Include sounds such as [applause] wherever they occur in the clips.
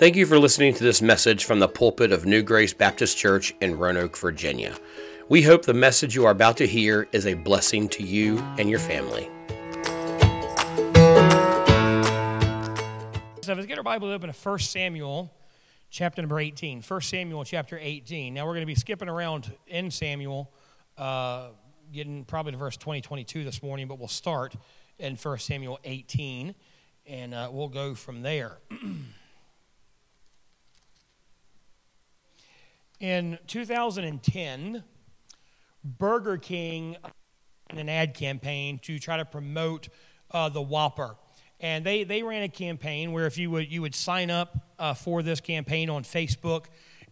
Thank you for listening to this message from the pulpit of New Grace Baptist Church in Roanoke, Virginia. We hope the message you are about to hear is a blessing to you and your family. So let's get our Bible open to 1 Samuel chapter number 18. 1 Samuel chapter 18. Now we're going to be skipping around in Samuel, uh, getting probably to verse 20, 22 this morning, but we'll start in 1 Samuel 18 and uh, we'll go from there. [clears throat] in 2010, Burger King ran an ad campaign to try to promote uh, the Whopper. And they, they ran a campaign where if you would, you would sign up uh, for this campaign on Facebook,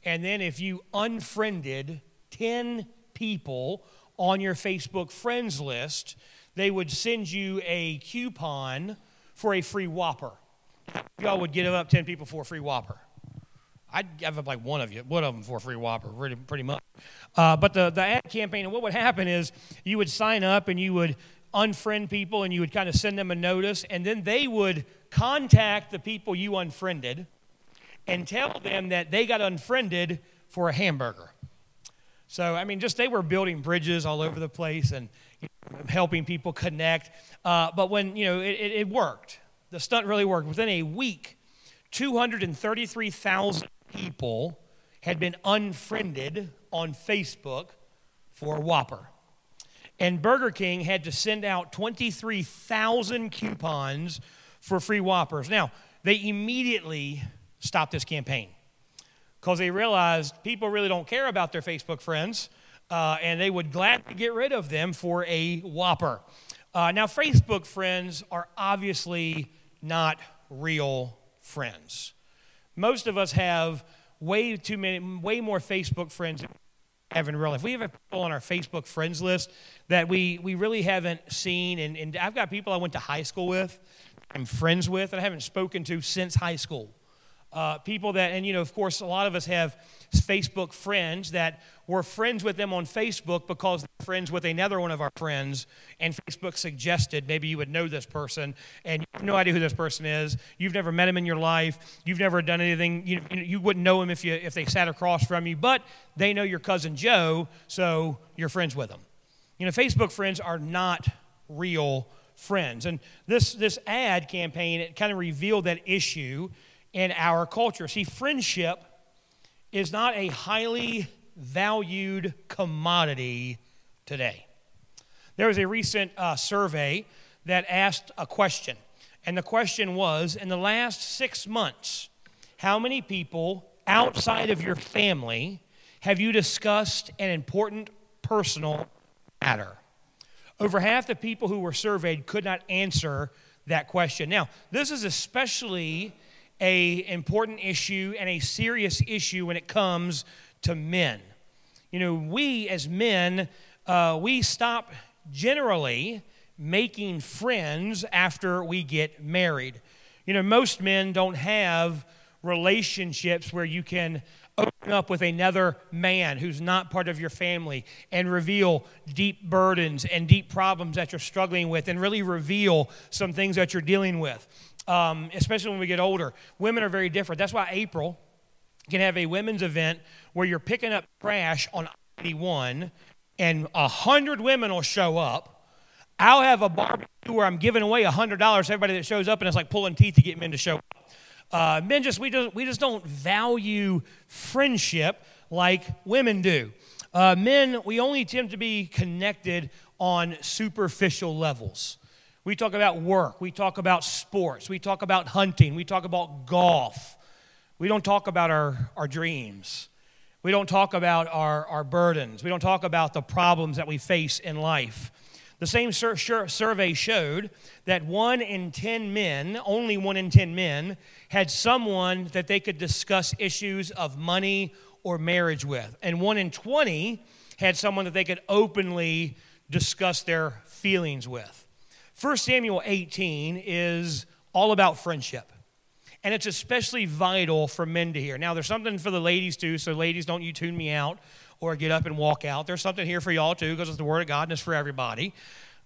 and then if you unfriended 10 people on your Facebook friends list, they would send you a coupon for a free Whopper. Y'all would give up 10 people for a free Whopper. I'd give up like one of you, one of them for a free Whopper, pretty, pretty much. Uh, but the, the ad campaign, and what would happen is you would sign up and you would unfriend people and you would kind of send them a notice, and then they would contact the people you unfriended and tell them that they got unfriended for a hamburger. So, I mean, just they were building bridges all over the place and you know, helping people connect. Uh, but when, you know, it, it, it worked, the stunt really worked. Within a week, 233,000 people had been unfriended on Facebook for Whopper. And Burger King had to send out 23,000 coupons for free Whoppers. Now, they immediately stopped this campaign because they realized people really don't care about their Facebook friends, uh, and they would gladly get rid of them for a Whopper. Uh, now, Facebook friends are obviously not real friends. Most of us have way too many, way more Facebook friends than we have in real life. We have people on our Facebook friends list that we, we really haven't seen, and, and I've got people I went to high school with, I'm friends with, that I haven't spoken to since high school. Uh, people that, and you know, of course, a lot of us have Facebook friends that we're friends with them on Facebook because they're friends with another one of our friends, and Facebook suggested maybe you would know this person, and you have no idea who this person is. You've never met him in your life. You've never done anything. You, you wouldn't know him if you if they sat across from you, but they know your cousin Joe, so you're friends with them. You know, Facebook friends are not real friends, and this this ad campaign it kind of revealed that issue in our culture. See, friendship is not a highly valued commodity today. There was a recent uh, survey that asked a question, and the question was In the last six months, how many people outside of your family have you discussed an important personal matter? Over half the people who were surveyed could not answer that question. Now, this is especially a important issue and a serious issue when it comes to men. You know, we as men, uh, we stop generally making friends after we get married. You know, most men don't have relationships where you can open up with another man who's not part of your family and reveal deep burdens and deep problems that you're struggling with and really reveal some things that you're dealing with um, especially when we get older. Women are very different. That's why April can have a women's event where you're picking up trash on 81 and a hundred women will show up. I'll have a barbecue where I'm giving away a hundred dollars to everybody that shows up, and it's like pulling teeth to get men to show up. Uh, men just we just we just don't value friendship like women do. Uh, men we only tend to be connected on superficial levels. We talk about work. We talk about sports. We talk about hunting. We talk about golf. We don't talk about our, our dreams. We don't talk about our, our burdens. We don't talk about the problems that we face in life. The same sur- sur- survey showed that one in 10 men, only one in 10 men, had someone that they could discuss issues of money or marriage with. And one in 20 had someone that they could openly discuss their feelings with. 1 Samuel 18 is all about friendship. And it's especially vital for men to hear. Now, there's something for the ladies too, so ladies, don't you tune me out or get up and walk out. There's something here for y'all too, because it's the Word of God and it's for everybody.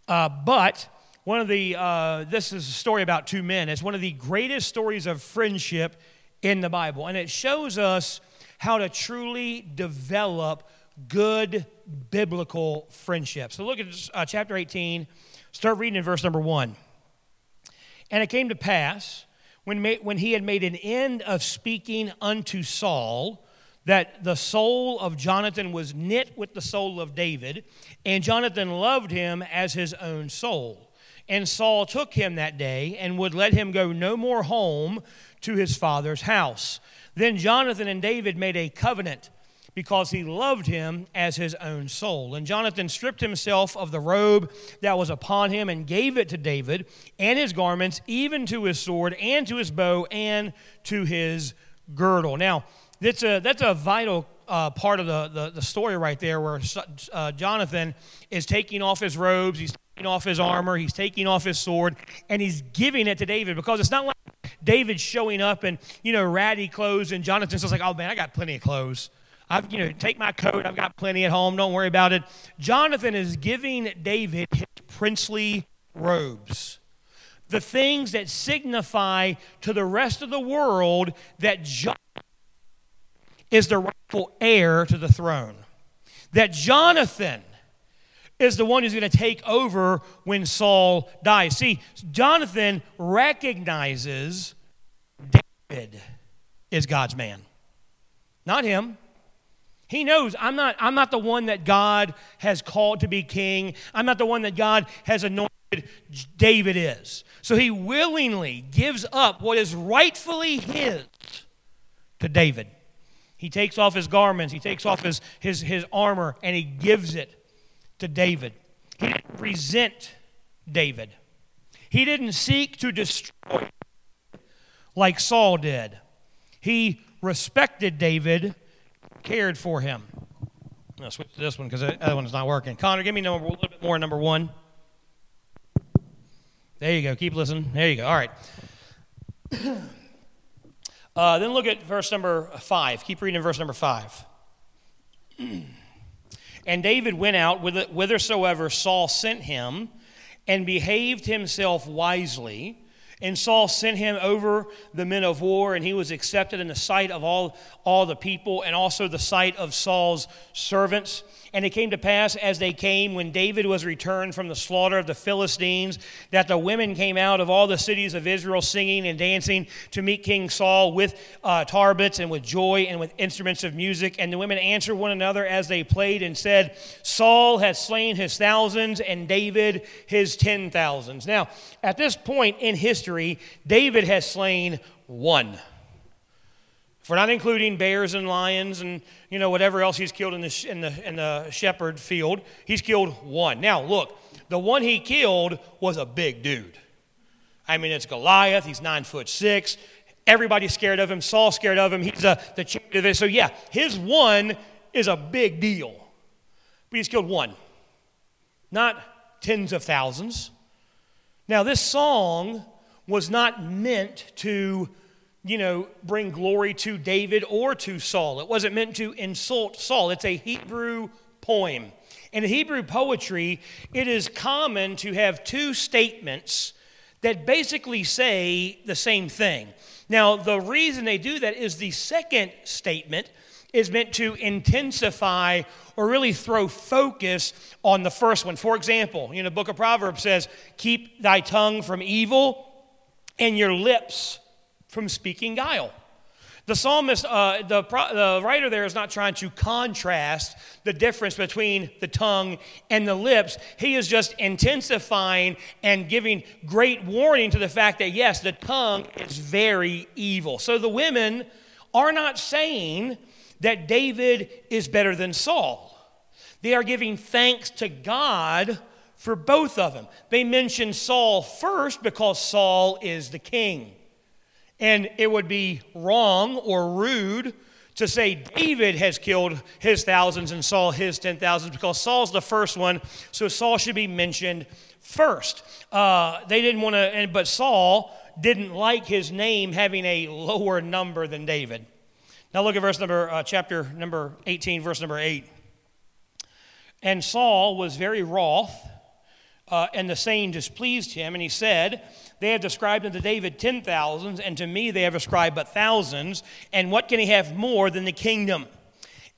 Uh, but one of the, uh, this is a story about two men. It's one of the greatest stories of friendship in the Bible. And it shows us how to truly develop good biblical friendships. So look at uh, chapter 18, start reading in verse number 1. And it came to pass when, when he had made an end of speaking unto Saul that the soul of Jonathan was knit with the soul of David, and Jonathan loved him as his own soul. And Saul took him that day and would let him go no more home to his father's house. Then Jonathan and David made a covenant because he loved him as his own soul. And Jonathan stripped himself of the robe that was upon him and gave it to David and his garments, even to his sword and to his bow and to his girdle. Now, that's a, that's a vital uh, part of the, the, the, story right there where uh, Jonathan is taking off his robes, he's taking off his armor, he's taking off his sword, and he's giving it to David because it's not like David showing up in, you know, ratty clothes and Jonathan's just like, oh man, I got plenty of clothes. I've, you know, take my coat. I've got plenty at home. Don't worry about it. Jonathan is giving David his princely robes. The things that signify to the rest of the world that Jonathan is the rightful heir to the throne. That Jonathan is the one who's going to take over when Saul dies. See, Jonathan recognizes David is God's man, not him. He knows I'm not, I'm not the one that God has called to be king. I'm not the one that God has anointed. David is. So he willingly gives up what is rightfully his to David. He takes off his garments, he takes off his, his, his armor, and he gives it to David. He didn't resent David, he didn't seek to destroy like Saul did. He respected David cared for him. I'll switch to this one because the other one's not working. Connor, give me number, a little bit more, number one. There you go. Keep listening. There you go. All right. [coughs] Uh, then look at verse number five. Keep reading verse number five. [clears throat] and David went out whithersoever Saul sent him and behaved himself wisely and Saul sent him over the men of war, and he was accepted in the sight of all, all the people and also the sight of Saul's servants. And it came to pass as they came, when David was returned from the slaughter of the Philistines, that the women came out of all the cities of Israel singing and dancing to meet King Saul with uh, tabrets and with joy and with instruments of music. And the women answered one another as they played and said, Saul has slain his thousands and David his ten thousands. Now, at this point in history, David has slain one. If we're not including bears and lions and you know whatever else he's killed in the, in the, in the shepherd field, he's killed one. Now, look, the one he killed was a big dude. I mean, it's Goliath. He's nine foot six. Everybody's scared of him. Saul's scared of him. He's a, the champion of this. So, yeah, his one is a big deal. But he's killed one, not tens of thousands. Now, this song was not meant to you know, bring glory to David or to Saul. It wasn't meant to insult Saul. It's a Hebrew poem. In Hebrew poetry, it is common to have two statements that basically say the same thing. Now, the reason they do that is the second statement is meant to intensify or really throw focus on the first one. For example, you know, the book of Proverbs says, Keep thy tongue from evil and your lips from speaking guile. The psalmist, uh, the, the writer there is not trying to contrast the difference between the tongue and the lips. He is just intensifying and giving great warning to the fact that, yes, the tongue is very evil. So the women are not saying that David is better than Saul. They are giving thanks to God for both of them. They mention Saul first because Saul is the king. And it would be wrong or rude to say David has killed his thousands and Saul his ten thousands because Saul's the first one, so Saul should be mentioned first. Uh, they didn't want to, but Saul didn't like his name having a lower number than David. Now look at verse number, uh, chapter number 18, verse number 8. And Saul was very wroth, uh, and the saying displeased him, and he said, they have described unto David ten thousands, and to me they have ascribed but thousands. And what can he have more than the kingdom?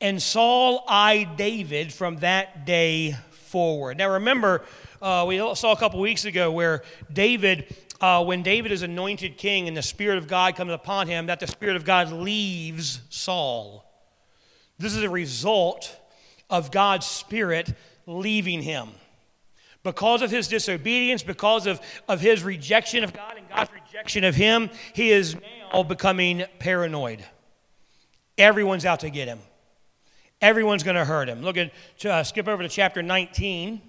And Saul eyed David from that day forward. Now remember, uh, we saw a couple weeks ago where David, uh, when David is anointed king and the Spirit of God comes upon him, that the Spirit of God leaves Saul. This is a result of God's Spirit leaving him. Because of his disobedience, because of, of his rejection of God and God's rejection of him, he is now becoming paranoid. Everyone's out to get him. Everyone's going to hurt him. Look at, uh, skip over to chapter 19.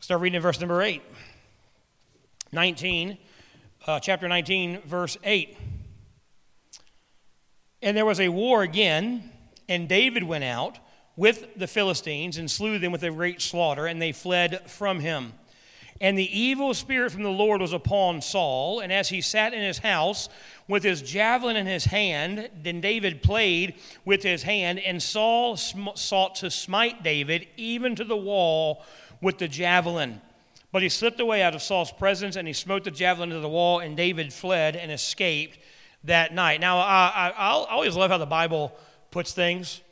Start reading in verse number 8. 19, uh, chapter 19, verse 8. And there was a war again, and David went out with the Philistines and slew them with a great slaughter, and they fled from him. And the evil spirit from the Lord was upon Saul, and as he sat in his house with his javelin in his hand, then David played with his hand, and Saul sm- sought to smite David even to the wall with the javelin. But he slipped away out of Saul's presence and he smote the javelin into the wall, and David fled and escaped that night. Now, I, I, I always love how the Bible puts things.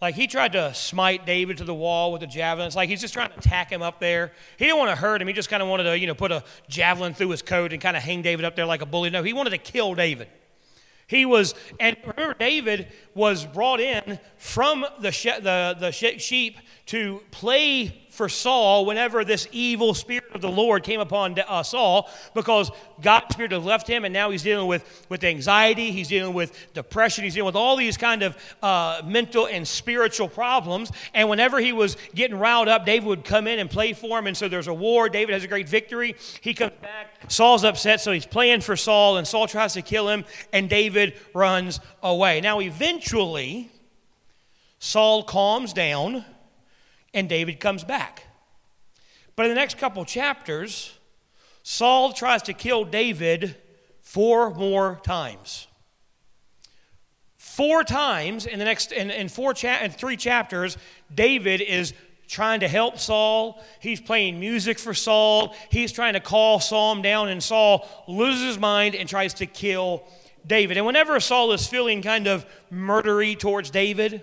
Like he tried to smite David to the wall with a javelin. It's like he's just trying to tack him up there. He didn't want to hurt him. He just kind of wanted to, you know, put a javelin through his coat and kind of hang David up there like a bully. No, he wanted to kill David. He was, and remember, David was brought in from the, the, the sheep to play for Saul whenever this evil spirit of the Lord came upon uh, Saul because God's spirit had left him and now he's dealing with, with anxiety, he's dealing with depression, he's dealing with all these kind of uh, mental and spiritual problems. And whenever he was getting riled up, David would come in and play for him. And so there's a war. David has a great victory. He comes back. Saul's upset, so he's playing for Saul, and Saul tries to kill him, and David runs away. Now, eventually, Saul calms down and David comes back. But in the next couple chapters, Saul tries to kill David four more times. Four times in the next in, in four cha- in three chapters, David is trying to help Saul. He's playing music for Saul. He's trying to call Saul down, and Saul loses his mind and tries to kill David. And whenever Saul is feeling kind of murdery towards David,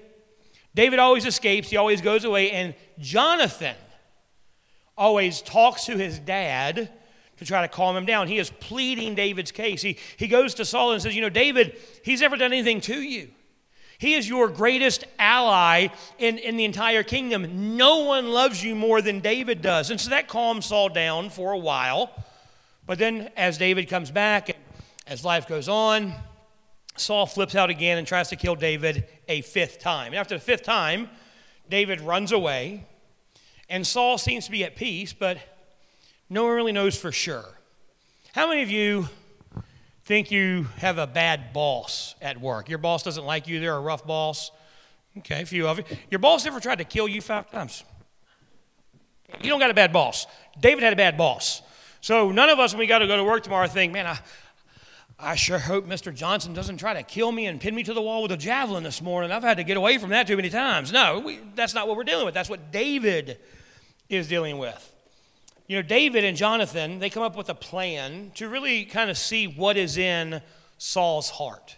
David always escapes, he always goes away, and Jonathan always talks to his dad to try to calm him down. He is pleading David's case. He, he goes to Saul and says, You know, David, he's never done anything to you. He is your greatest ally in, in the entire kingdom. No one loves you more than David does. And so that calms Saul down for a while. But then as David comes back and as life goes on, Saul flips out again and tries to kill David a fifth time. And after the fifth time, David runs away, and Saul seems to be at peace, but no one really knows for sure. How many of you think you have a bad boss at work? Your boss doesn't like you, they're a rough boss. Okay, a few of you. Your boss ever tried to kill you five times? You don't got a bad boss. David had a bad boss. So none of us, when we got to go to work tomorrow, think, man, I, I sure hope Mr. Johnson doesn't try to kill me and pin me to the wall with a javelin this morning. I've had to get away from that too many times. No, we, that's not what we're dealing with. That's what David is dealing with. You know, David and Jonathan, they come up with a plan to really kind of see what is in Saul's heart,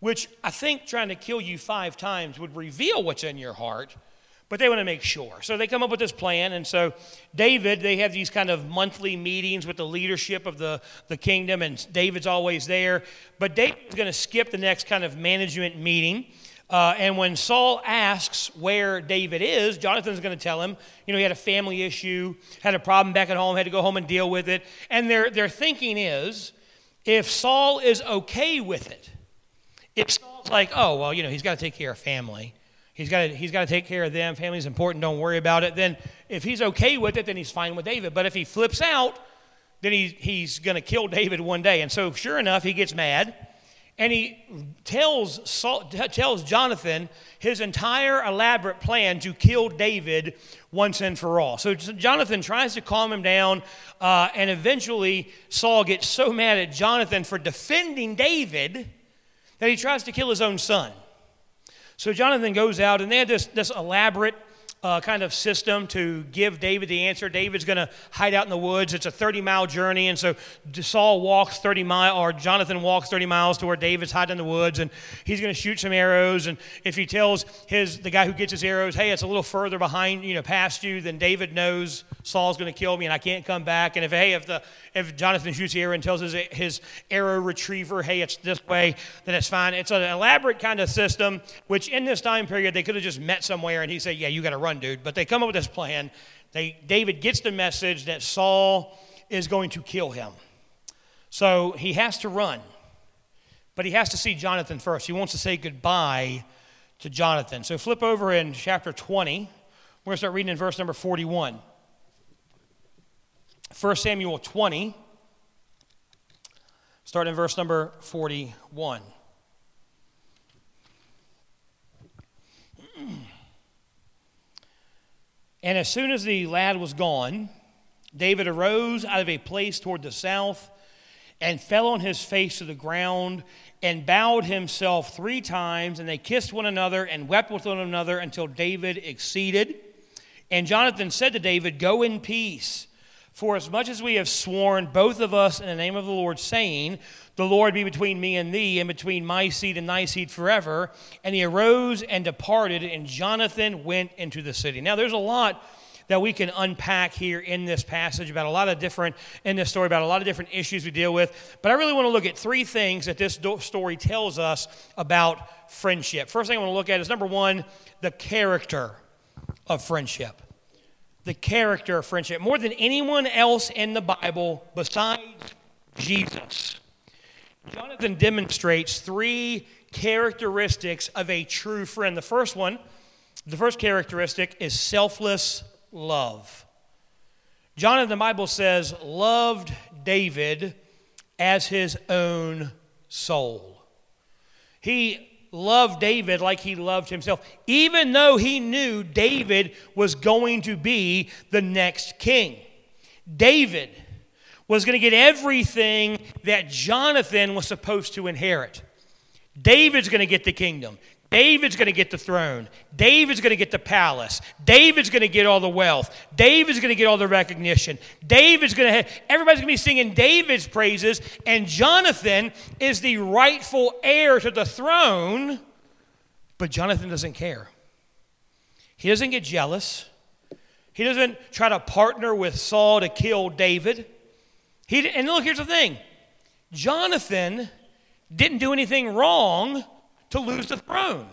which I think trying to kill you five times would reveal what's in your heart but they want to make sure. So they come up with this plan. And so David, they have these kind of monthly meetings with the leadership of the, the kingdom, and David's always there. But David's going to skip the next kind of management meeting. Uh, and when Saul asks where David is, Jonathan's going to tell him, you know, he had a family issue, had a problem back at home, had to go home and deal with it. And their, their thinking is if Saul is okay with it, if Saul's like, oh, well, you know, he's got to take care of family, He's got to, he's got to take care of them. Family's important. Don't worry about it. Then, if he's okay with it, then he's fine with David. But if he flips out, then he, he's going to kill David one day. And so, sure enough, he gets mad and he tells, Saul, tells Jonathan his entire elaborate plan to kill David once and for all. So, Jonathan tries to calm him down, uh, and eventually, Saul gets so mad at Jonathan for defending David that he tries to kill his own son. So Jonathan goes out, and they had this, this elaborate uh, kind of system to give David the answer. David's going to hide out in the woods. It's a 30 mile journey. And so Saul walks 30 miles, or Jonathan walks 30 miles to where David's hiding in the woods. And he's going to shoot some arrows. And if he tells his, the guy who gets his arrows, hey, it's a little further behind, you know, past you, then David knows Saul's going to kill me and I can't come back. And if, hey, if, the, if Jonathan shoots the arrow and tells his, his arrow retriever, hey, it's this way, then it's fine. It's an elaborate kind of system, which in this time period, they could have just met somewhere and he said, yeah, you got to run, dude. But they come up with this plan. They, David gets the message that Saul is going to kill him. So he has to run. But he has to see Jonathan first. He wants to say goodbye to Jonathan. So flip over in chapter 20. We're going to start reading in verse number 41. 1 Samuel 20, start in verse number 41. And as soon as the lad was gone, David arose out of a place toward the south and fell on his face to the ground and bowed himself three times. And they kissed one another and wept with one another until David exceeded. And Jonathan said to David, Go in peace. For as much as we have sworn, both of us, in the name of the Lord, saying, The Lord be between me and thee, and between my seed and thy seed forever. And he arose and departed, and Jonathan went into the city. Now, there's a lot that we can unpack here in this passage about a lot of different, in this story, about a lot of different issues we deal with. But I really want to look at three things that this story tells us about friendship. First thing I want to look at is number one, the character of friendship the character of friendship more than anyone else in the Bible besides Jesus. Jonathan demonstrates three characteristics of a true friend. The first one, the first characteristic is selfless love. Jonathan, the Bible says, loved David as his own soul. He loved David like he loved himself, even though he knew David was going to be the next king. David was going to get everything that Jonathan was supposed to inherit. David's going to get the kingdom. David's going to get the throne. David's going to get the palace. David's going to get all the wealth. David's going to get all the recognition. David's going to have, everybody's going to be singing David's praises, and Jonathan is the rightful heir to the throne, but Jonathan doesn't care. He doesn't get jealous. He doesn't try to partner with Saul to kill David. He, and look, here's the thing Jonathan didn't do anything wrong to lose the throne.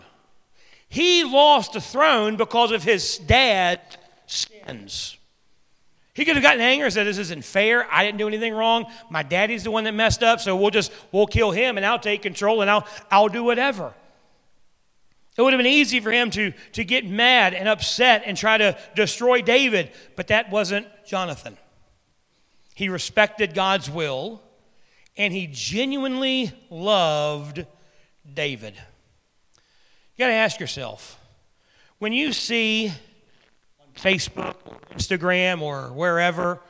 He lost the throne because of his dad's sins. He could have gotten angry and said, This isn't fair. I didn't do anything wrong. My daddy's the one that messed up, so we'll just we'll kill him and I'll take control and I'll I'll do whatever. It would have been easy for him to, to get mad and upset and try to destroy David, but that wasn't Jonathan. He respected God's will and he genuinely loved David. You got to ask yourself when you see on Facebook or Instagram or wherever,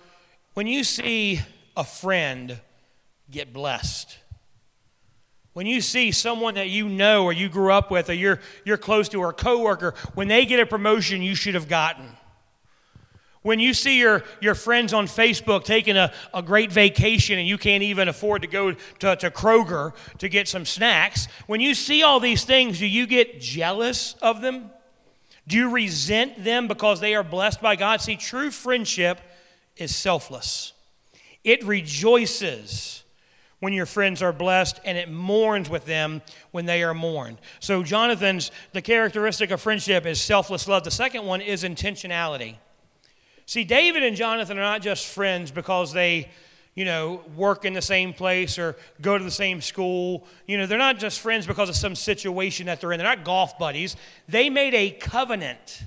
when you see a friend get blessed, when you see someone that you know or you grew up with or you're, you're close to or a coworker, when they get a promotion you should have gotten, when you see your, your friends on Facebook taking a, a great vacation and you can't even afford to go to, to Kroger to get some snacks, when you see all these things, do you get jealous of them? Do you resent them because they are blessed by God? See, true friendship is selfless, it rejoices when your friends are blessed and it mourns with them when they are mourned. So, Jonathan's, the characteristic of friendship is selfless love. The second one is intentionality. See, David and Jonathan are not just friends because they, you know, work in the same place or go to the same school. You know, they're not just friends because of some situation that they're in. They're not golf buddies. They made a covenant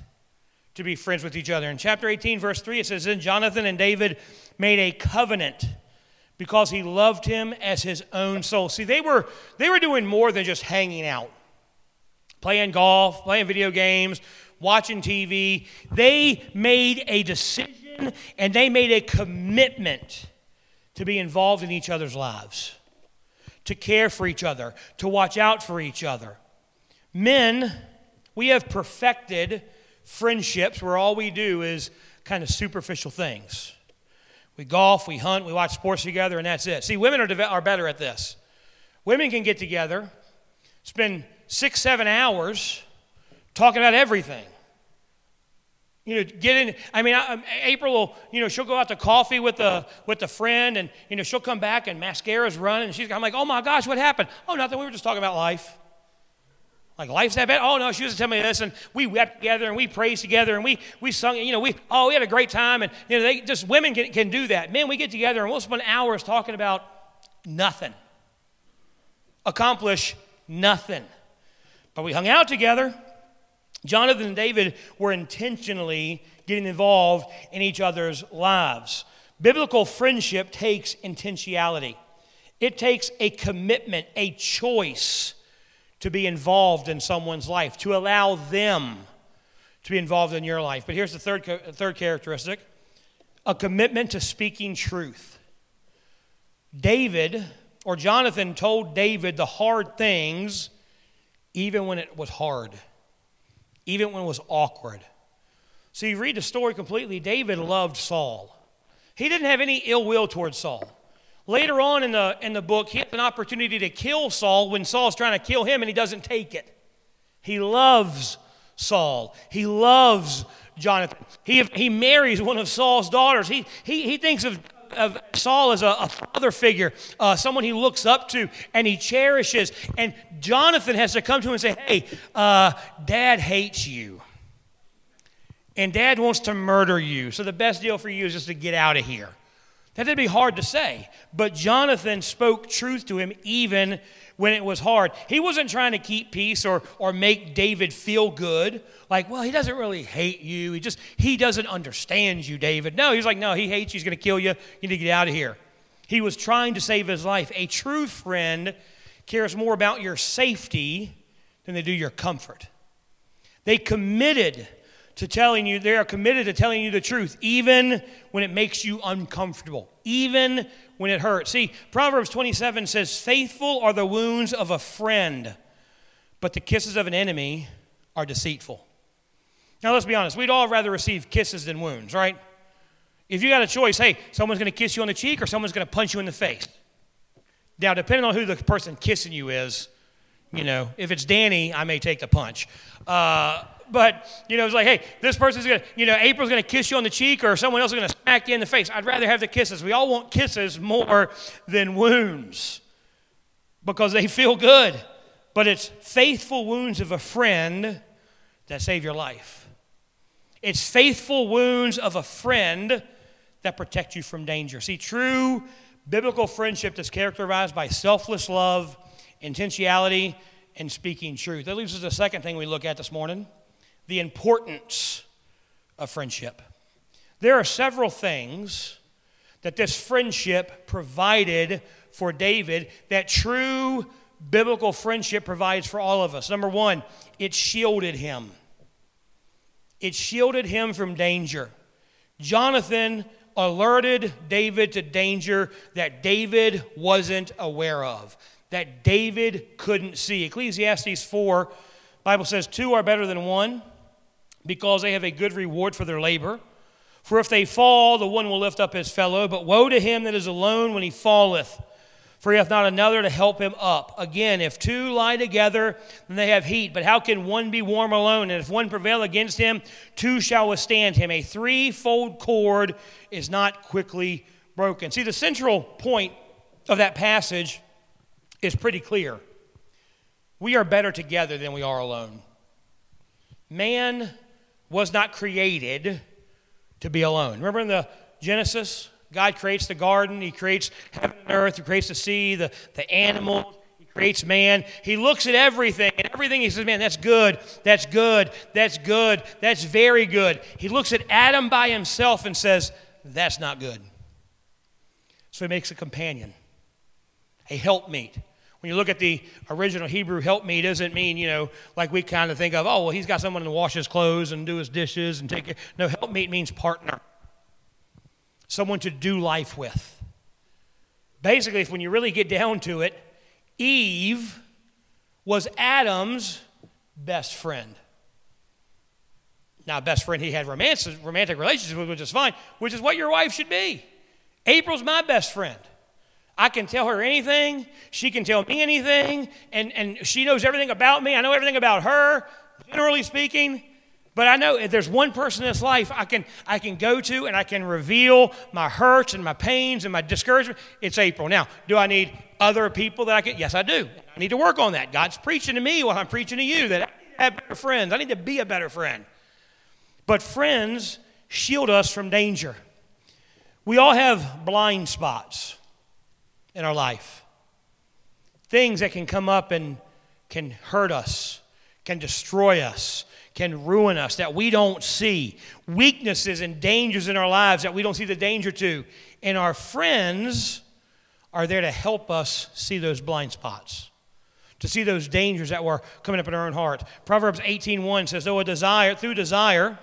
to be friends with each other. In chapter 18, verse 3, it says, Then Jonathan and David made a covenant because he loved him as his own soul. See, they were, they were doing more than just hanging out, playing golf, playing video games, watching TV. They made a decision and they made a commitment to be involved in each other's lives, to care for each other, to watch out for each other. Men, we have perfected friendships where all we do is kind of superficial things. We golf, we hunt, we watch sports together, and that's it. See, women are, are better at this. Women can get together, spend six, seven hours talking about everything. You know, get in. I mean, I, um, April will, you know, she'll go out to coffee with a with a friend, and you know, she'll come back and mascara's running, and she's. I'm like, oh my gosh, what happened? Oh, nothing. We were just talking about life. Like life's that bad? Oh no, she was telling me this, and we wept together, and we praised together, and we we sung. You know, we oh we had a great time, and you know, they just women can, can do that. Men, we get together and we'll spend hours talking about nothing, accomplish nothing, but we hung out together Jonathan and David were intentionally getting involved in each other's lives. Biblical friendship takes intentionality, it takes a commitment, a choice to be involved in someone's life, to allow them to be involved in your life. But here's the third, third characteristic a commitment to speaking truth. David, or Jonathan, told David the hard things even when it was hard even when it was awkward. So you read the story completely. David loved Saul. He didn't have any ill will towards Saul. Later on in the, in the book, he has an opportunity to kill Saul when Saul's trying to kill him and he doesn't take it. He loves Saul. He loves Jonathan. He, he marries one of Saul's daughters. He, he, he thinks of of Saul as a, a father figure, uh, someone he looks up to and he cherishes. And Jonathan has to come to him and say, Hey, uh, dad hates you. And dad wants to murder you. So the best deal for you is just to get out of here. That'd be hard to say. But Jonathan spoke truth to him even when it was hard. He wasn't trying to keep peace or, or make David feel good. Like, well, he doesn't really hate you. He just, he doesn't understand you, David. No, he's like, no, he hates you. He's going to kill you. You need to get out of here. He was trying to save his life. A true friend cares more about your safety than they do your comfort. They committed to telling you, they are committed to telling you the truth, even when it makes you uncomfortable, even when it hurts. See, Proverbs 27 says, Faithful are the wounds of a friend, but the kisses of an enemy are deceitful. Now, let's be honest, we'd all rather receive kisses than wounds, right? If you got a choice, hey, someone's going to kiss you on the cheek or someone's going to punch you in the face. Now, depending on who the person kissing you is, you know, if it's Danny, I may take the punch. Uh, but you know, it's like, hey, this person's gonna, you know, April's gonna kiss you on the cheek, or someone else is gonna smack you in the face. I'd rather have the kisses. We all want kisses more than wounds because they feel good. But it's faithful wounds of a friend that save your life. It's faithful wounds of a friend that protect you from danger. See, true biblical friendship is characterized by selfless love, intentionality, and speaking truth. That leaves us the second thing we look at this morning the importance of friendship. There are several things that this friendship provided for David that true biblical friendship provides for all of us. Number one, it shielded him. It shielded him from danger. Jonathan alerted David to danger that David wasn't aware of, that David couldn't see. Ecclesiastes 4, Bible says, two are better than one because they have a good reward for their labor. For if they fall, the one will lift up his fellow. But woe to him that is alone when he falleth, for he hath not another to help him up. Again, if two lie together, then they have heat. But how can one be warm alone? And if one prevail against him, two shall withstand him. A threefold cord is not quickly broken. See, the central point of that passage is pretty clear. We are better together than we are alone. Man was not created to be alone. Remember in the Genesis, God creates the garden, He creates heaven and earth, He creates the sea, the, the animals, He creates man. He looks at everything, and everything He says, Man, that's good, that's good, that's good, that's very good. He looks at Adam by himself and says, That's not good. So He makes a companion, a helpmeet. When you look at the original Hebrew help me, doesn't mean, you know, like we kind of think of, oh, well, he's got someone to wash his clothes and do his dishes and take care. No, help me means partner, someone to do life with. Basically, if when you really get down to it, Eve was Adam's best friend. Now, best friend he had romantic, romantic relationships with, which is fine, which is what your wife should be. April's my best friend. I can tell her anything. She can tell me anything. And, and she knows everything about me. I know everything about her, generally speaking. But I know if there's one person in this life I can, I can go to and I can reveal my hurts and my pains and my discouragement, it's April. Now, do I need other people that I can? Yes, I do. I need to work on that. God's preaching to me while I'm preaching to you that I need to have better friends. I need to be a better friend. But friends shield us from danger. We all have blind spots in our life, things that can come up and can hurt us, can destroy us, can ruin us that we don't see, weaknesses and dangers in our lives that we don't see the danger to. And our friends are there to help us see those blind spots, to see those dangers that were coming up in our own heart. Proverbs 18:1 says, "Though a desire through desire,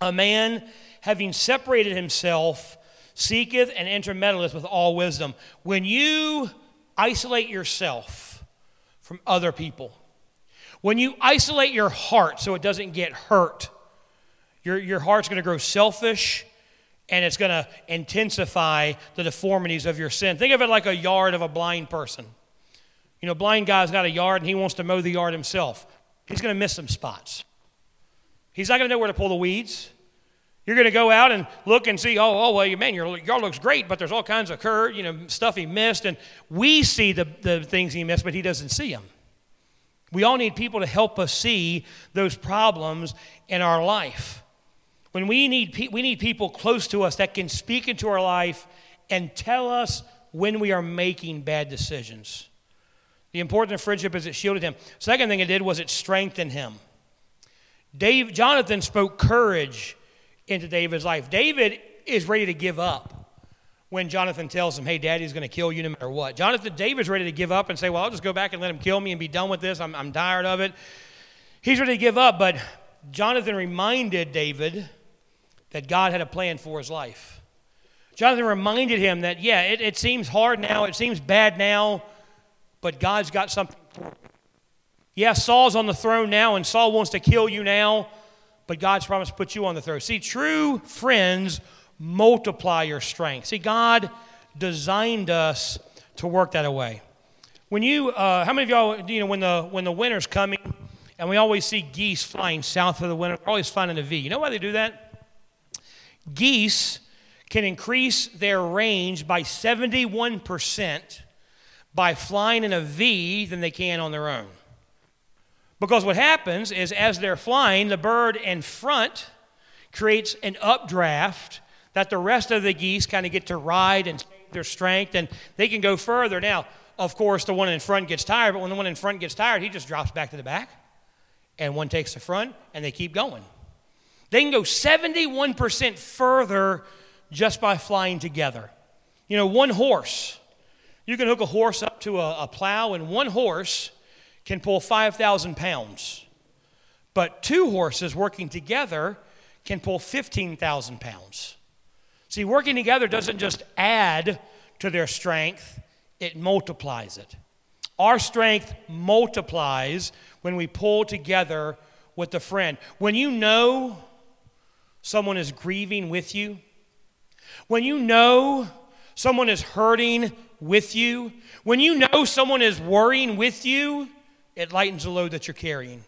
a man having separated himself seeketh and intermeddleth with all wisdom." When you isolate yourself from other people, when you isolate your heart so it doesn't get hurt, your, your heart's going to grow selfish and it's going to intensify the deformities of your sin. Think of it like a yard of a blind person. You know, blind guy's got a yard and he wants to mow the yard himself. He's going to miss some spots. He's not going to know where to pull the weeds. You're going to go out and look and see, oh, oh, well, man, your yard looks great, but there's all kinds of curd, you know, stuff he missed. And we see the, the things he missed, but he doesn't see them. We all need people to help us see those problems in our life. When we need, pe- we need people close to us that can speak into our life and tell us when we are making bad decisions. The importance of friendship is it shielded him. Second thing it did was it strengthened him. Dave, Jonathan spoke courage into David's life. David is ready to give up when Jonathan tells him, hey, daddy's going to kill you no matter what. Jonathan, David's ready to give up and say, well, I'll just go back and let him kill me and be done with this. I'm, I'm tired of it. He's ready to give up, but Jonathan reminded David that God had a plan for his life. Jonathan reminded him that, yeah, it, it seems hard now, it seems bad now, but God's got something for you. Yeah, Saul's on the throne now, and Saul wants to kill you now, but God's promise put you on the throne. See, true friends multiply your strength. See, God designed us to work that way. When you, uh, how many of y'all, you know, when the when the winter's coming, and we always see geese flying south of the winter, we're always flying in a V. You know why they do that? Geese can increase their range by 71% by flying in a V than they can on their own. Because what happens is as they're flying, the bird in front creates an updraft that the rest of the geese kind of get to ride and their strength and they can go further. Now, of course, the one in front gets tired, but when the one in front gets tired, he just drops back to the back and one takes the front and they keep going. They can go 71% further just by flying together. You know, one horse, you can hook a horse up to a, a plow, and one horse can pull 5,000 pounds. But two horses working together can pull 15,000 pounds. See, working together doesn't just add to their strength, it multiplies it. Our strength multiplies when we pull together with a friend. When you know someone is grieving with you, when you know someone is hurting with you, when you know someone is worrying with you, it lightens the load that you're carrying.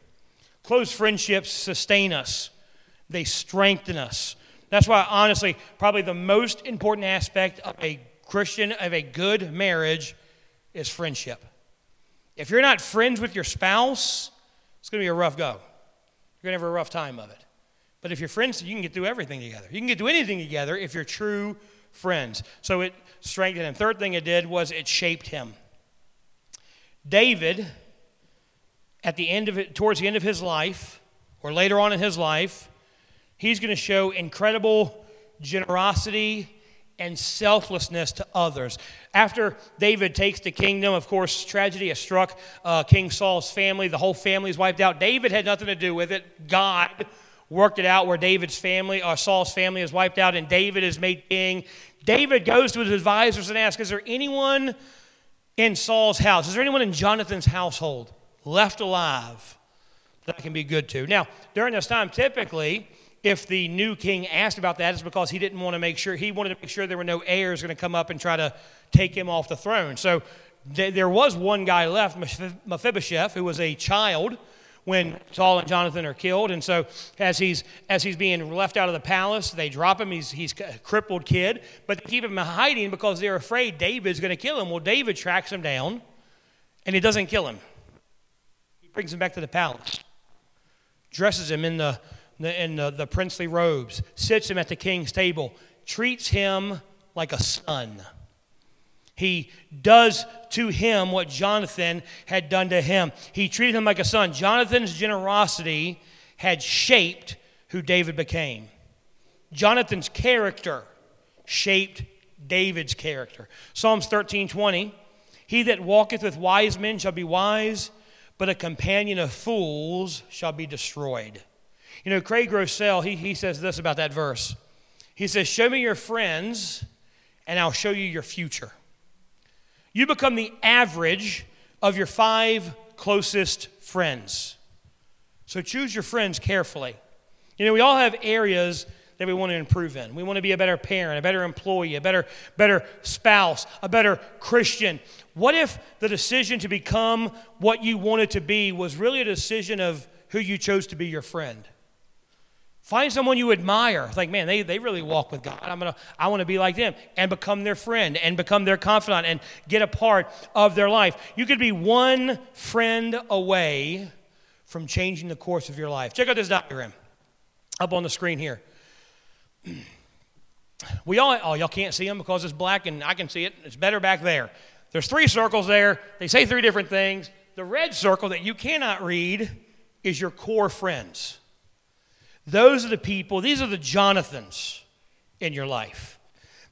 Close friendships sustain us, they strengthen us. That's why, honestly, probably the most important aspect of a Christian, of a good marriage, is friendship. If you're not friends with your spouse, it's going to be a rough go. You're going to have a rough time of it. But if you're friends, you can get through everything together. You can get through anything together if you're true friends. So it strengthened him. Third thing it did was it shaped him. David, at the end of it, towards the end of his life, or later on in his life, He's going to show incredible generosity and selflessness to others. After David takes the kingdom, of course, tragedy has struck uh, King Saul's family. The whole family is wiped out. David had nothing to do with it. God worked it out where David's family, or uh, Saul's family, is wiped out, and David is made king. David goes to his advisors and asks, Is there anyone in Saul's house? Is there anyone in Jonathan's household left alive that can be good to. Now, during this time, typically, if the new king asked about that, it's because he didn't want to make sure, he wanted to make sure there were no heirs going to come up and try to take him off the throne. So th- there was one guy left, Mephibosheth, who was a child when Saul and Jonathan are killed. And so as he's, as he's being left out of the palace, they drop him. He's, he's a crippled kid, but they keep him in hiding because they're afraid David's going to kill him. Well, David tracks him down, and he doesn't kill him. Brings him back to the palace, dresses him in the, in the, the princely robes, sits him at the king's table, treats him like a son. He does to him what Jonathan had done to him. He treated him like a son. Jonathan's generosity had shaped who David became. Jonathan's character shaped David's character. Psalms 13 20. He that walketh with wise men shall be wise, but a companion of fools shall be destroyed. You know, Craig Groeschel, he, he says this about that verse. He says, Show me your friends, and I'll show you your future. You become the average of your five closest friends. So choose your friends carefully. You know, we all have areas that we want to improve in. We want to be a better parent, a better employee, a better, better spouse, a better Christian. What if the decision to become what you wanted to be was really a decision of who you chose to be your friend? Find someone you admire. Like, man, they, they really walk with God. I'm gonna, I want to be like them and become their friend and become their confidant and get a part of their life. You could be one friend away from changing the course of your life. Check out this diagram up on the screen here. [clears throat] We all, oh, y'all can't see them because it's black and I can see it. It's better back there. There's three circles there. They say three different things. The red circle that you cannot read is your core friends. Those are the people, these are the Jonathans in your life.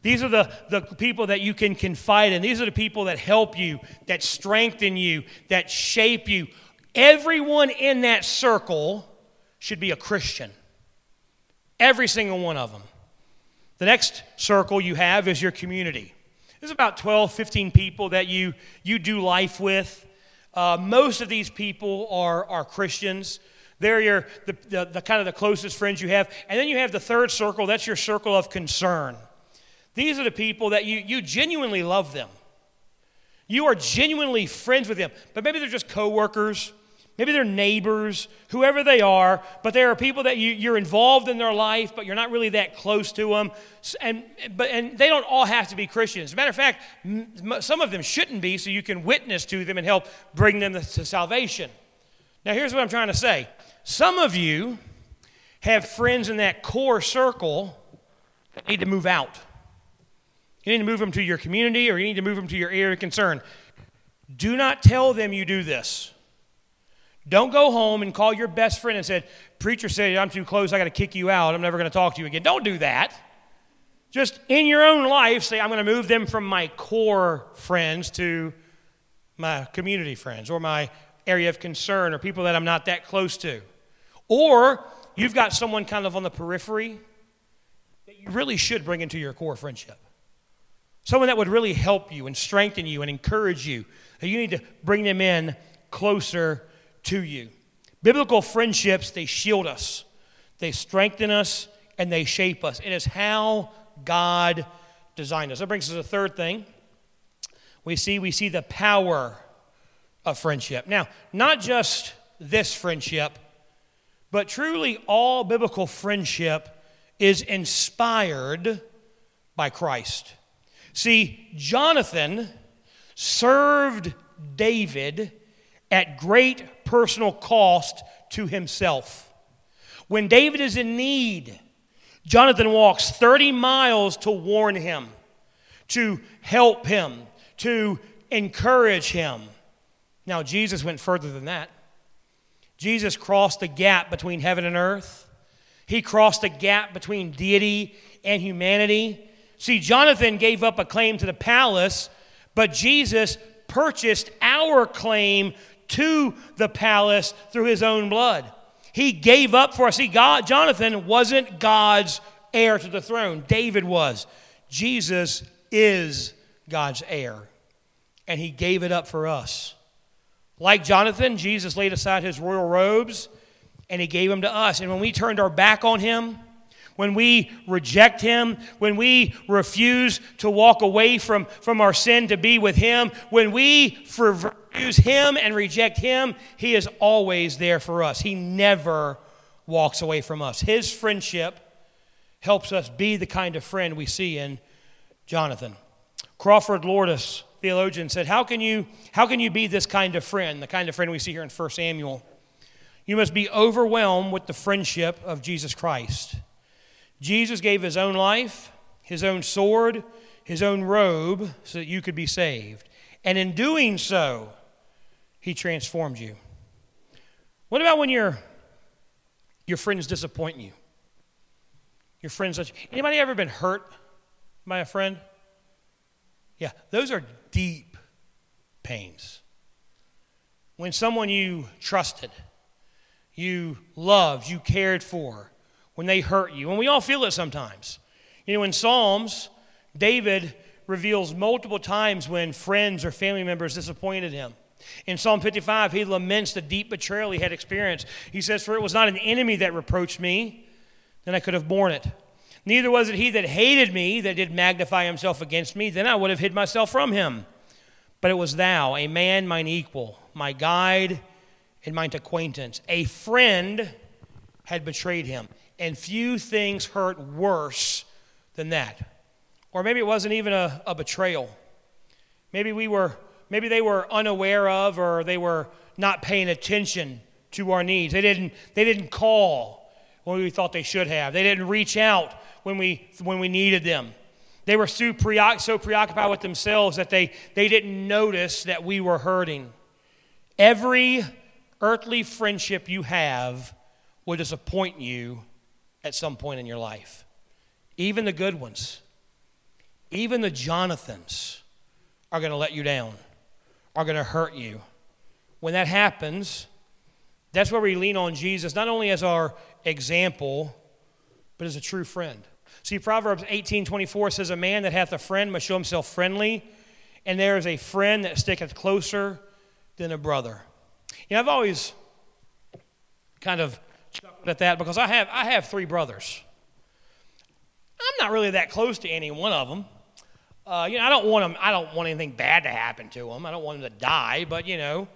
These are the, the people that you can confide in. These are the people that help you, that strengthen you, that shape you. Everyone in that circle should be a Christian. Every single one of them. The next circle you have is your community. There's about 12, 15 people that you, you do life with. Uh, most of these people are, are Christians. They're your, the, the, the kind of the closest friends you have. And then you have the third circle, that's your circle of concern. These are the people that you, you genuinely love them. You are genuinely friends with them, but maybe they're just coworkers, maybe they're neighbors, whoever they are, but there are people that you, you're involved in their life, but you're not really that close to them. And, but, and they don't all have to be Christians. As a matter of fact, some of them shouldn't be, so you can witness to them and help bring them to salvation. Now, here's what I'm trying to say some of you have friends in that core circle that need to move out. You need to move them to your community or you need to move them to your area of concern. Do not tell them you do this. Don't go home and call your best friend and say, Preacher said I'm too close, I got to kick you out, I'm never going to talk to you again. Don't do that. Just in your own life, say, I'm going to move them from my core friends to my community friends or my area of concern or people that I'm not that close to. Or you've got someone kind of on the periphery that you really should bring into your core friendship. Someone that would really help you and strengthen you and encourage you. You need to bring them in closer to you. Biblical friendships, they shield us, they strengthen us, and they shape us. It is how God designed us. That brings us to the third thing. We see we see the power of friendship. Now, not just this friendship, but truly, all biblical friendship is inspired by Christ. See, Jonathan served David at great personal cost to himself. When David is in need, Jonathan walks 30 miles to warn him, to help him, to encourage him. Now, Jesus went further than that. Jesus crossed the gap between heaven and earth. He crossed the gap between deity and humanity. See, Jonathan gave up a claim to the palace, but Jesus purchased our claim to the palace through his own blood. He gave up for us. See, God, Jonathan wasn't God's heir to the throne, David was. Jesus is God's heir, and he gave it up for us. Like Jonathan, Jesus laid aside his royal robes and He gave them to us. And when we turned our back on Him, when we reject Him, when we refuse to walk away from, from our sin to be with Him, when we refuse Him and reject Him, He is always there for us. He never walks away from us. His friendship helps us be the kind of friend we see in Jonathan. Crawford Loritts, theologian, said, How can you, how can you be this kind of friend, the kind of friend we see here in 1 Samuel? You must be overwhelmed with the friendship of Jesus Christ. Jesus gave his own life, his own sword, his own robe so that you could be saved. And in doing so, he transformed you. What about when your, your friends disappoint you? Your friends, anybody ever been hurt by a friend? Yeah, those are deep pains. When someone you trusted, you loved, you cared for, when they hurt you, and we all feel it sometimes. You know, in Psalms, David reveals multiple times when friends or family members disappointed him. In Psalm 55, he laments the deep betrayal he had experienced. He says, For it was not an enemy that reproached me, then I could have borne it. Neither was it he that hated me that did magnify himself against me, then I would have hid myself from him. But it was thou, a man mine equal, my guide and mine acquaintance. A friend had betrayed him, and few things hurt worse than that. Or maybe it wasn't even a, a betrayal. Maybe we were, maybe they were unaware of, or they were not paying attention to our needs. They didn't, they didn't call when we thought they should have. They didn't reach out when we, when we needed them. They were so, preoccupied with themselves that they, they didn't notice that we were hurting. Every earthly friendship you have will disappoint you at some point in your life. Even the good ones, even the Jonathans are going to let you down, are going to hurt you. When that happens, that's where we lean on Jesus, not only as our example, but as a true friend. See, Proverbs 18 24 says, A man that hath a friend must show himself friendly, and there is a friend that sticketh closer than a brother. You know, I've always kind of chuckled at that because I have, I have three brothers. I'm not really that close to any one of them. Uh, you know, I don't want them, I don't want anything bad to happen to them. I don't want them to die, but you know,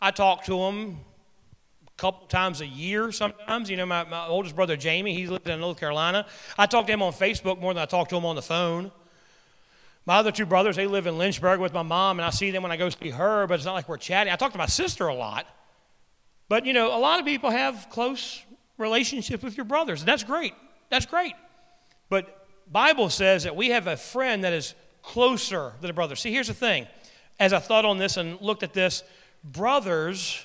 I talk to them a couple times a year sometimes. You know, my, my oldest brother Jamie, he lives in North Carolina. I talk to him on Facebook more than I talk to him on the phone. My other two brothers, they live in Lynchburg with my mom, and I see them when I go see her, but it's not like we're chatting. I talk to my sister a lot. But, you know, a lot of people have close relationships with your brothers, and that's great. That's great. But Bible says that we have a friend that is closer than a brother. See, here's the thing. As I thought on this and looked at this, brothers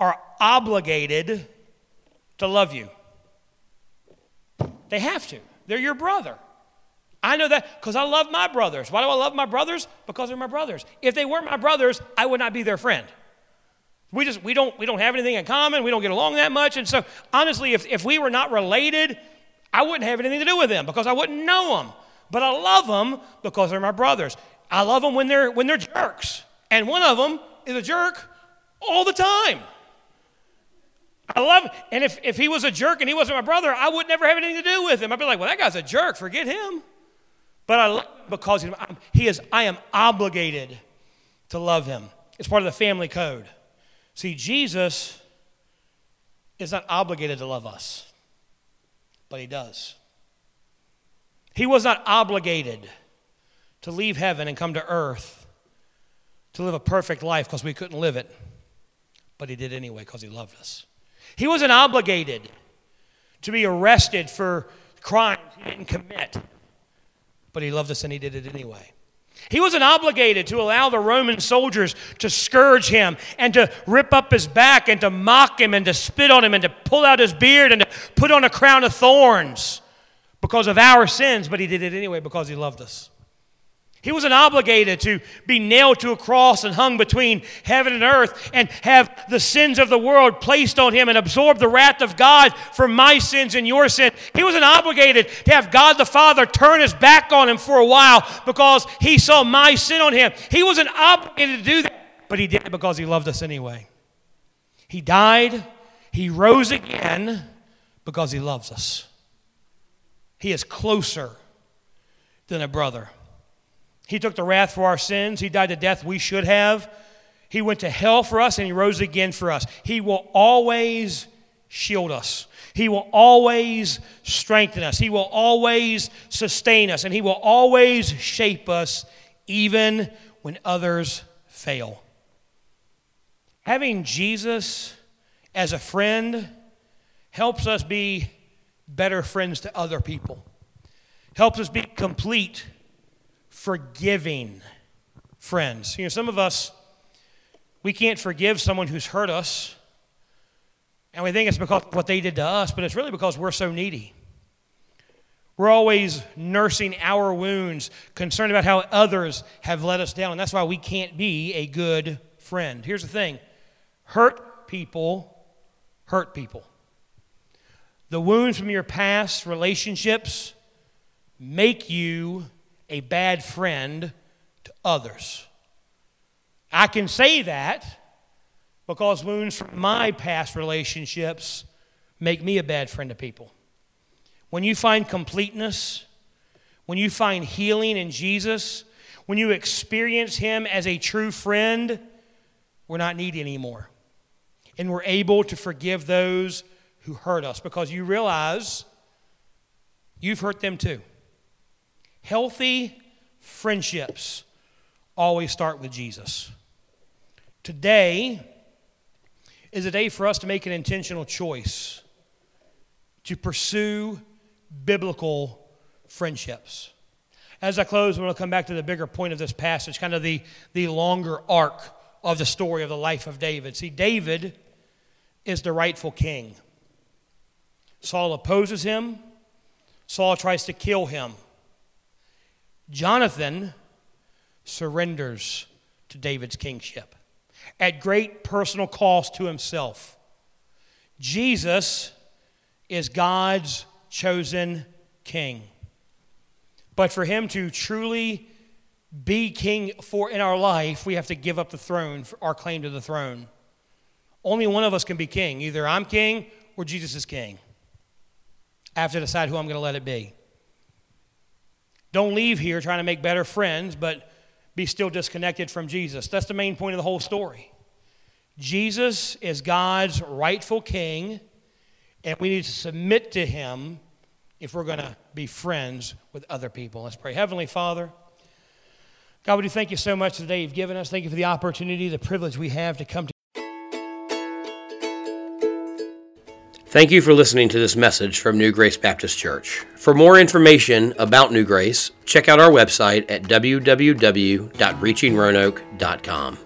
are obligated to love you. They have to. They're your brother. I know that because I love my brothers. Why do I love my brothers? Because they're my brothers. If they weren't my brothers, I would not be their friend. We just we don't we don't have anything in common. We don't get along that much. And so honestly, if, if we were not related, I wouldn't have anything to do with them because I wouldn't know them. But I love them because they're my brothers. I love them when they're when they're jerks. And one of them is a jerk all the time. I love. And if, if he was a jerk and he wasn't my brother, I would never have anything to do with him. I'd be like, well, that guy's a jerk. Forget him. But I because he is, I am obligated to love him. It's part of the family code. See, Jesus is not obligated to love us, but he does. He was not obligated to leave heaven and come to earth to live a perfect life because we couldn't live it, but he did anyway because he loved us. He wasn't obligated to be arrested for crimes he didn't commit, but he loved us and he did it anyway. He wasn't obligated to allow the Roman soldiers to scourge him and to rip up his back and to mock him and to spit on him and to pull out his beard and to put on a crown of thorns because of our sins, but he did it anyway because he loved us. He wasn't obligated to be nailed to a cross and hung between heaven and earth and have the sins of the world placed on him and absorb the wrath of God for my sins and your sin. He wasn't obligated to have God the Father turn his back on him for a while because he saw my sin on him. He wasn't obligated to do that, but he did it because he loved us anyway. He died He rose again because he loves us. He is closer than a brother. He took the wrath for our sins. He died the death we should have. He went to hell for us and he rose again for us. He will always shield us. He will always strengthen us. He will always sustain us. And He will always shape us even when others fail. Having Jesus as a friend helps us be better friends to other people, helps us be complete, forgiving friends. You know, some of us, we can't forgive someone who's hurt us and we think it's because what they did to us, but it's really because we're so needy. We're always nursing our wounds, concerned about how others have let us down. And that's why we can't be a good friend. Here's the thing hurt people hurt people. The wounds from your past relationships make you a bad friend to others. I can say that because wounds from my past relationships make me a bad friend to people. When you find completeness, when you find healing in Jesus, when you experience Him as a true friend, we're not needy anymore. And we're able to forgive those who hurt us because you realize you've hurt them too. Healthy friendships always start with Jesus. Today, is a day for us to make an intentional choice to pursue biblical friendships. As I close, I'm going to come back to the bigger point of this passage, kind of the, the longer arc of the story of the life of David. See, David is the rightful king. Saul opposes him, Saul tries to kill him. Jonathan surrenders to David's kingship at great personal cost to himself. Jesus is God's chosen king. But for him to truly be king for in our life, we have to give up the throne, our claim to the throne. Only one of us can be king. Either I'm king or Jesus is king. I have to decide who I'm going to let it be. Don't leave here trying to make better friends, but be still disconnected from Jesus. That's the main point of the whole story. Jesus is God's rightful king, and we need to submit to him if we're going to be friends with other people. Let's pray. Heavenly Father, God, we do thank you so much today you've given us. Thank you for the opportunity, the privilege we have to come to. Thank you for listening to this message from New Grace Baptist Church. For more information about New Grace, check out our website at www.reachingroanoke.com.